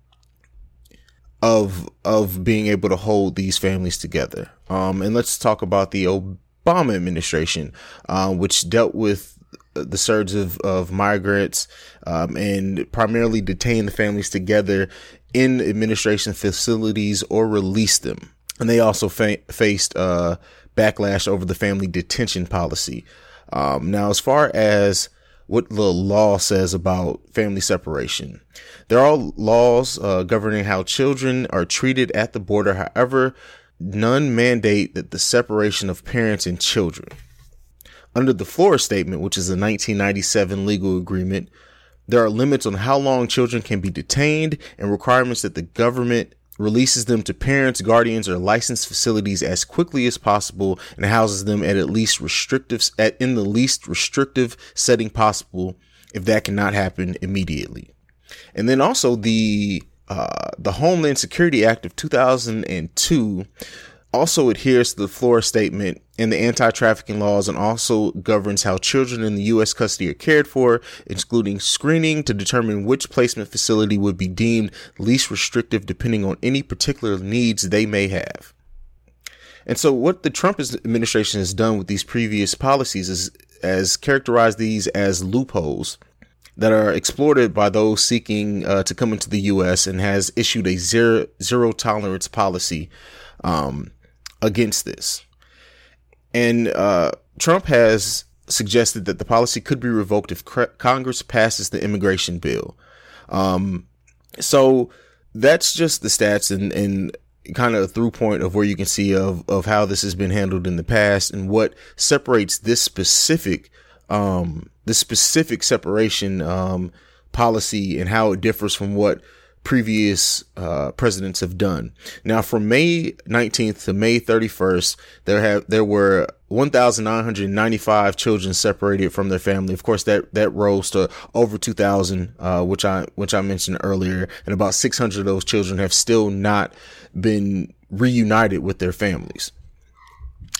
of of being able to hold these families together. Um, and let's talk about the Obama administration, uh, which dealt with the surge of, of migrants um, and primarily detained the families together in administration facilities or released them. And they also fa- faced uh, backlash over the family detention policy. Um, now, as far as what the law says about family separation. There are laws uh, governing how children are treated at the border. However, none mandate that the separation of parents and children. Under the Flores Settlement, which is a 1997 legal agreement, there are limits on how long children can be detained and requirements that the government releases them to parents, guardians, or licensed facilities as quickly as possible and houses them at at least restrictive at in the least restrictive setting possible if that cannot happen immediately. And then also the uh, the Homeland Security Act of 2002 also adheres to the Flores Settlement and the anti-trafficking laws and also governs how children in the U.S. custody are cared for, including screening to determine which placement facility would be deemed least restrictive depending on any particular needs they may have. And so what the Trump administration has done with these previous policies is as characterized these as loopholes that are exploited by those seeking uh, to come into the U.S. and has issued a zero zero tolerance policy um, against this. And uh, Trump has suggested that the policy could be revoked if Congress passes the immigration bill. Um, so that's just the stats and, and kind of a through point of where you can see of, of how this has been handled in the past and what separates this specific, um, the specific separation, um, policy and how it differs from what previous uh, presidents have done. Now, from May 19th to May 31st, there have there were 1,995 children separated from their family. Of course, that that rose to over 2,000, uh, which I which I mentioned earlier, and about 600 of those children have still not been reunited with their families.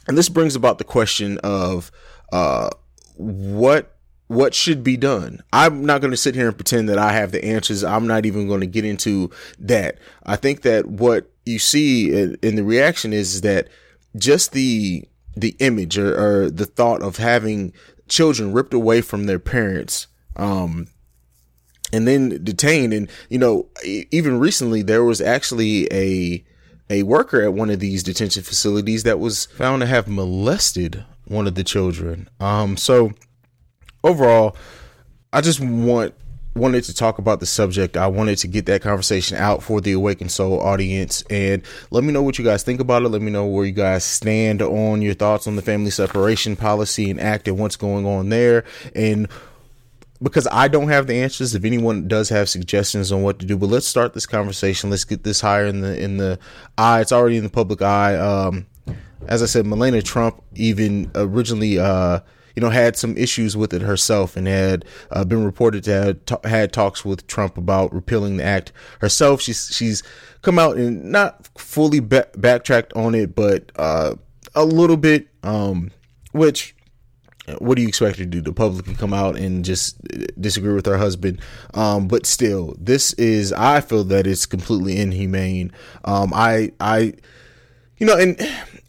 And this brings about the question of uh, what what should be done. I'm not going to sit here and pretend that I have the answers. I'm not even going to get into that. I think that what you see in, the reaction is, is, that just the the image or, or, the thought of having children ripped away from their parents um, and then detained and you know even recently there was actually a a worker at one of these detention facilities that was found to have molested one of the children um so overall, I just want wanted to talk about the subject. I wanted to get that conversation out for the Awakened Soul audience. And let me know what you guys think about it. Let me know where you guys stand on your thoughts on the family separation policy and act and what's going on there. And because I don't have the answers, if anyone does have suggestions on what to do, but let's start this conversation. Let's get this higher in the in the eye. It's already in the public eye. Um, as I said, Melania Trump even originally uh, you know, had some issues with it herself and had uh, been reported to have t- had talks with Trump about repealing the act herself. She's she's come out and not fully ba- backtracked on it, but uh, a little bit. Um, which what do you expect her to do? The publicly come out and just disagree with her husband. Um, but still, this is I feel that it's completely inhumane. Um, I I you know, and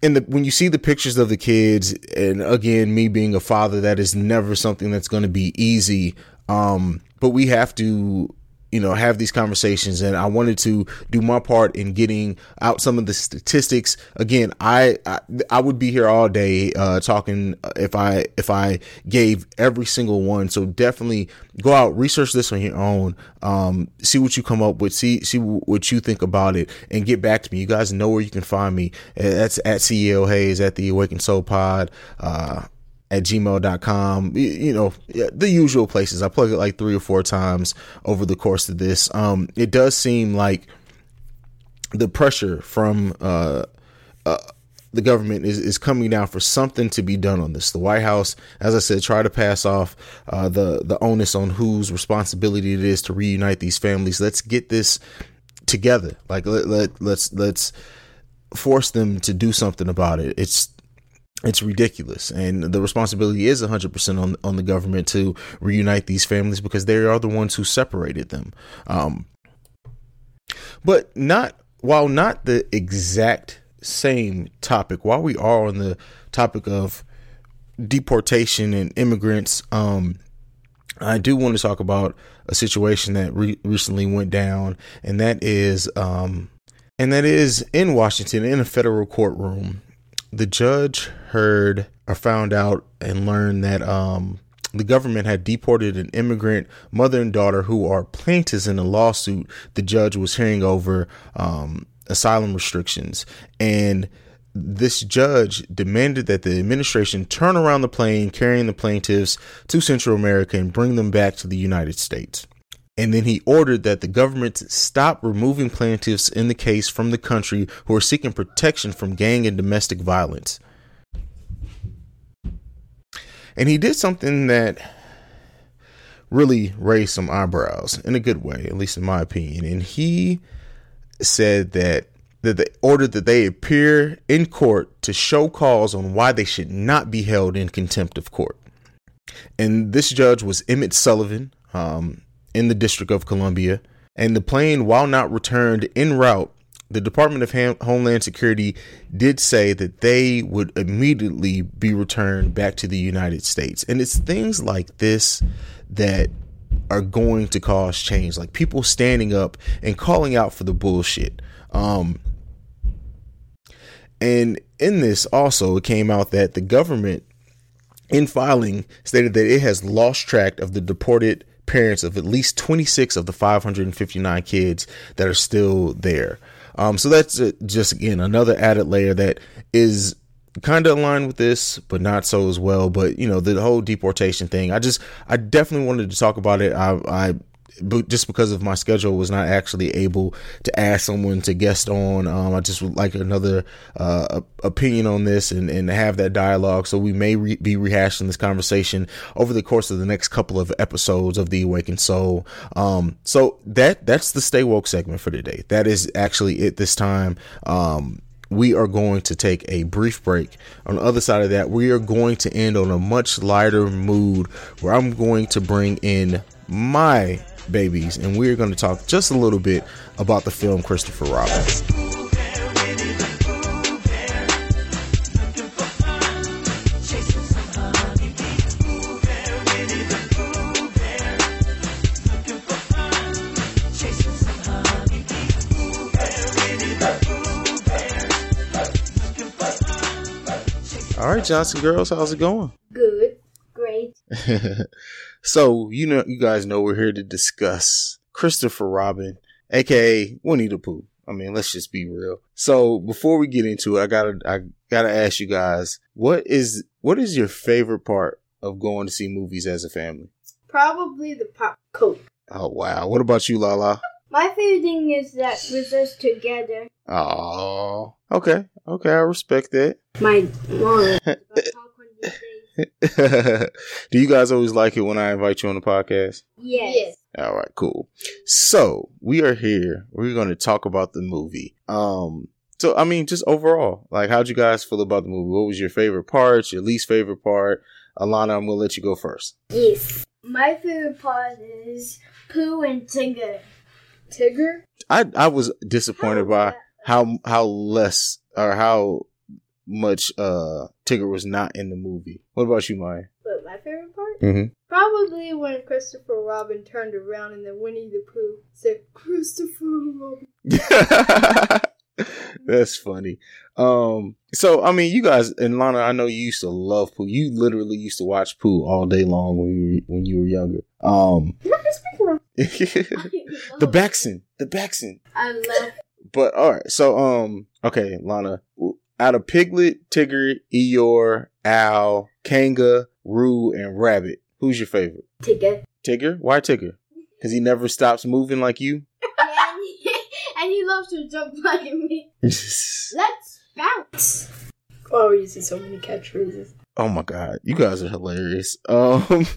and the, when you see the pictures of the kids, and again, me being a father, that is never something that's going to be easy. Um, but we have to, you know, have these conversations and I wanted to do my part in getting out some of the statistics. Again, I, I, I would be here all day, uh, talking if I, if I gave every single one. So definitely go out, research this on your own, um, see what you come up with, see, see what you think about it and get back to me. You guys know where you can find me. That's at CEO Haize at the Awakened Soul Pod. Uh, at gmail.com you, know the usual places i plug it like three or four times over the course of this um it does seem like the pressure from uh, uh the government is, is coming down for something to be done on this. The White House, as I said, try to pass off uh, the the onus on whose responsibility it is to reunite these families. Let's get this together. Like let, let let's let's force them to do something about it. It's it's ridiculous. And the responsibility is 100% on on the government to reunite these families because they are the ones who separated them. Um, but not while not the exact same topic while we are on the topic of deportation and immigrants um, I do want to talk about a situation that re- recently went down and that is um, and that is in Washington in a federal courtroom the judge heard or found out and learned that um, the government had deported an immigrant mother and daughter who are plaintiffs in a lawsuit the judge was hearing over um, asylum restrictions. And this judge demanded that the administration turn around the plane carrying the plaintiffs to Central America and bring them back to the United States. And then he ordered that the government stop removing plaintiffs in the case from the country who are seeking protection from gang and domestic violence. And he did something that really raised some eyebrows in a good way, at least in my opinion. And he said that that they ordered that they appear in court to show cause on why they should not be held in contempt of court. And this judge was Emmett Sullivan um, in the District of Columbia. And the plane, while not returned en route, the Department of Ham- Homeland Security did say that they would immediately be returned back to the United States. And it's things like this that are going to cause change, like people standing up and calling out for the bullshit. Um, and in this, also, it came out that the government, in filing, stated that it has lost track of the deported parents of at least 26 of the 559 kids that are still there. Um, so that's just again another added layer that is kind of aligned with this, but not so as well. But you know, the whole deportation thing, I just, I definitely wanted to talk about it. I, I but just because of my schedule was not actually able to ask someone to guest on. Um, i just would like another uh, opinion on this and, and have that dialogue. So we may re- be rehashing this conversation over the course of the next couple of episodes of the awakened soul. Um, so that that's the stay woke segment for today. That is actually it this time. Um, we are going to take a brief break. On the other side of that, we are going to end on a much lighter mood where I'm going to bring in my babies, and we're going to talk just a little bit about the film Christopher Robin. All right, Johnson girls, how's it going? Good. Great. so, you know, you guys know we're here to discuss Christopher Robin, aka Winnie the Pooh. I mean, let's just be real. So, before we get into it, I gotta, I gotta ask you guys, what is, what is your favorite part of going to see movies as a family? Probably the pop coke. Oh wow! What about you, Lala? My favorite thing is that with us together. Oh, okay, okay, I respect that. My mom. Do you guys always like it when I invite you on the podcast? Yes. yes. All right, cool. So we are here. We're going to talk about the movie. Um, so I mean, just overall, like, how'd you guys feel about the movie? What was your favorite part? Your least favorite part? Alana, I'm gonna let you go first. Yes. My favorite part is Pooh and Tigger. Tigger? I I was disappointed by how how less or how much uh Tigger was not in the movie. What about you, Maya? But my favorite part? Mm-hmm. Probably when Christopher Robin turned around and then Winnie the Pooh said, Christopher Robin. That's funny. Um, so I mean, you guys and Lana, I know you used to love Pooh. You literally used to watch Pooh all day long when you were, when you were younger. Um, the Baxon, the Baxon. I love But all right, so um, okay, Lana, out of Piglet, Tigger, Eeyore, Owl, Kanga, Roo, and Rabbit, who's your favorite? Tigger. Tigger? Why Tigger? Because he never stops moving like you. and, he, and he loves to jump like me. Let's bounce. Oh, we're using so many catchphrases. Oh my god, you guys are hilarious. Um,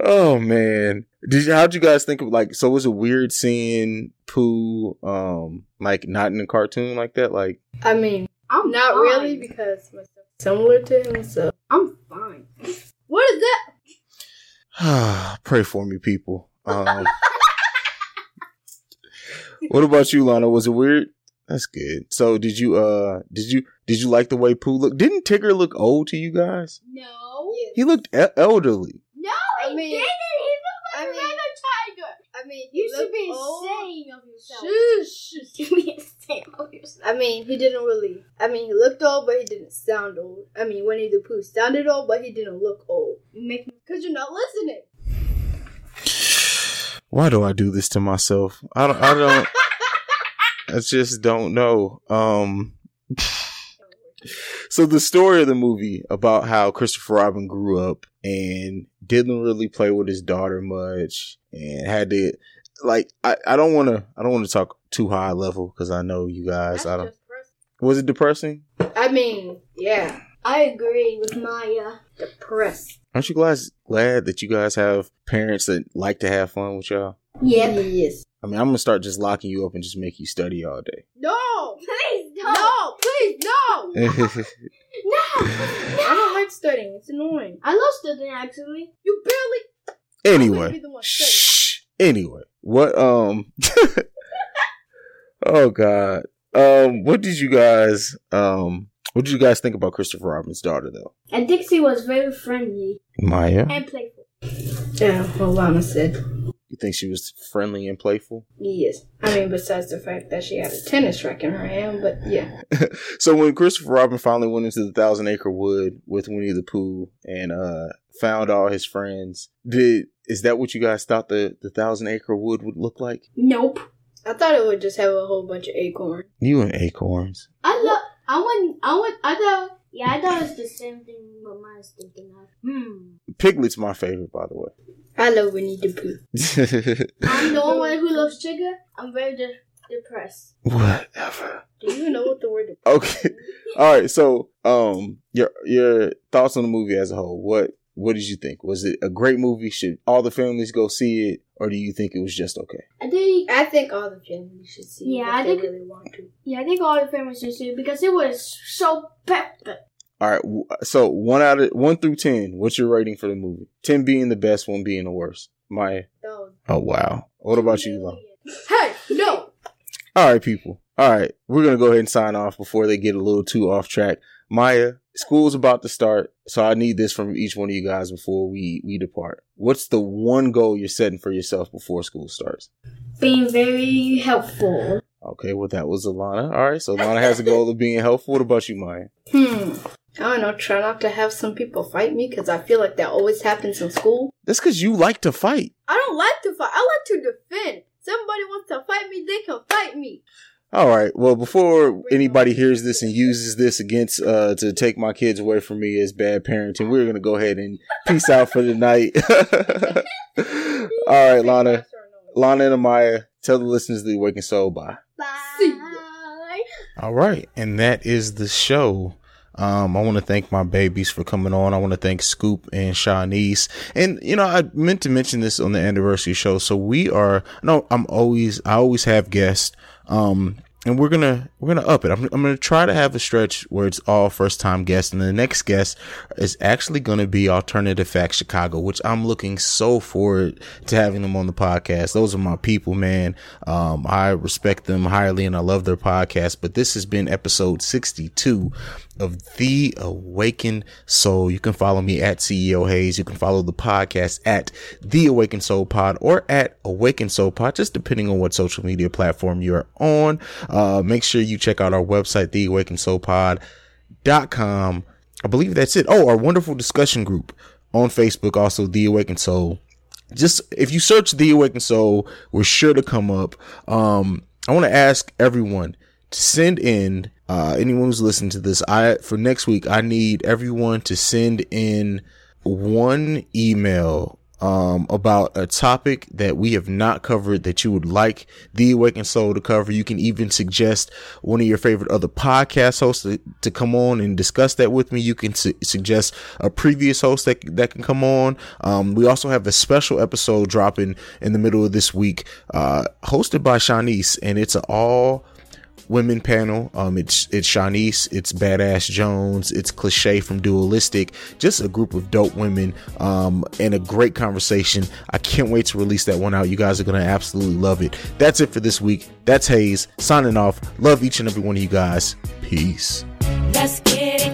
oh man, did you, how'd you guys think of like? So was it weird seeing Pooh, um, like not in a cartoon like that? Like, I mean, I'm not fine. really because my stuff's similar to him, so I'm fine. what is that? pray for me, people. Um, what about you, Lana? Was it weird? That's good. So did you uh did you did you like the way Pooh looked? Didn't Tigger look old to you guys? No. He looked e- elderly. No, he I mean- didn't. He looked like I mean- another tiger. I mean, he You should be old. ashamed of yourself. Shush. I mean, he didn't really. I mean, he looked old, but he didn't sound old. I mean, Winnie the Pooh sounded old, but he didn't look old. You make me Cause you're not listening. Why do I do this to myself? I don't I don't I just don't know. Um So the story of the movie about how Christopher Robin grew up and didn't really play with his daughter much and had to like I, I don't want to I don't want to talk too high level because I know you guys I don't was it depressing? I mean, yeah. I agree with Maya. Depressed. Aren't you guys glad that you guys have parents that like to have fun with y'all? Yep. Yes. I mean, I'm gonna start just locking you up and just make you study all day. No. Please don't. No. Please no. No. I don't like studying. It's annoying. I love studying actually. You barely. anyway, be the one studying. shh. Anyway, what um? oh God. Um, what did you guys um? What did you guys think about Christopher Robin's daughter though? And Dixie was very friendly Maya, and playful. Yeah, well, Lana said. you think she was friendly and playful? Yes. I mean, besides the fact that she had a tennis racket in her hand, but yeah. so when Christopher Robin finally went into the Thousand Acre Wood with Winnie the Pooh and uh found all his friends, did is that what you guys thought the the Thousand Acre Wood would look like? Nope. I thought it would just have a whole bunch of acorns. You and acorns. I love. I want. I want. I thought. Yeah, I thought it's the same thing what mine's thinking of. Hmm. Piglet's my favorite, by the way. I love Winnie the Pooh. I'm the only one who loves sugar. I'm very de- depressed. Whatever. Do you know what the word Okay. All right. So, um, your your thoughts on the movie as a whole. What what did you think? Was it a great movie? Should all the families go see it, or do you think it was just okay? I think. I think all the families should see Yeah, it if I they think- really want to. Yeah, I think all the families should see it because it was so pepper. All right. So one out of one through ten, what's your rating for the movie? Ten being the best, one being the worst. My. No. Oh wow. What about you, Lon? Hey, no. All right, people. All right, we're gonna go ahead and sign off before they get a little too off track. Maya, school's about to start, so I need this from each one of you guys before we we depart. What's the one goal you're setting for yourself before school starts? Being very helpful. Okay, well that was Alana. All right, so Alana has a goal of being helpful. What about you, Maya? Hmm. I don't know. Try not to have some people fight me because I feel like that always happens in school. That's because you like to fight. I don't like to fight. I like to defend. Somebody wants to fight me, they can fight me. All right. Well, before anybody hears this and uses this against uh to take my kids away from me as bad parenting, we're gonna go ahead and peace out for the night. All right, Lana, Lana and Amaya, tell the listeners of the Awakened Soul bye. Bye. All right, and that is the show. Um, I want to thank my babies for coming on. I want to thank Scoop and Chaunice. And, you know, I meant to mention this on the anniversary show. So we are, no, I'm always, I always have guests. Um, and we're gonna we're gonna up it. I'm, I'm gonna try to have a stretch where it's all first time guests, and the next guest is actually gonna be Alternative Fact Chicago, which I'm looking so forward to having them on the podcast. Those are my people, man. Um, I respect them highly, and I love their podcast. But this has been episode 62 of The Awakened Soul. You can follow me at CEO Haize. You can follow the podcast at The Awakened Soul Pod or at Awakened Soul Pod, just depending on what social media platform you're on. Uh, make sure you check out our website, TheAwakenedSoulPod.com. I believe that's it. Oh, our wonderful discussion group on Facebook, also The Awakened Soul. Just if you search The Awakened Soul, we're sure to come up. Um, I want to ask everyone send in uh, anyone who's listening to this, I for next week, I need everyone to send in one email um, about a topic that we have not covered that you would like the Awakened Soul to cover. You can even suggest one of your favorite other podcast hosts to, to come on and discuss that with me. You can su- suggest a previous host that, that can come on. Um, we also have a special episode dropping in the middle of this week, uh, hosted by Chaunice, and it's an all women panel. Um, it's it's Chaunice, it's Badass Jones, it's Cliche from Dualistic. Just a group of dope women, um, and a great conversation. I can't wait to release that one out. You guys are gonna absolutely love it. That's it for this week. That's Haize signing off. Love each and every one of you guys. Peace. Let's get it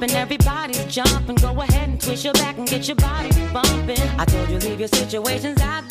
Pumping, everybody's jumping. Go ahead and twist your back and get your body bumping. I told you leave your situations at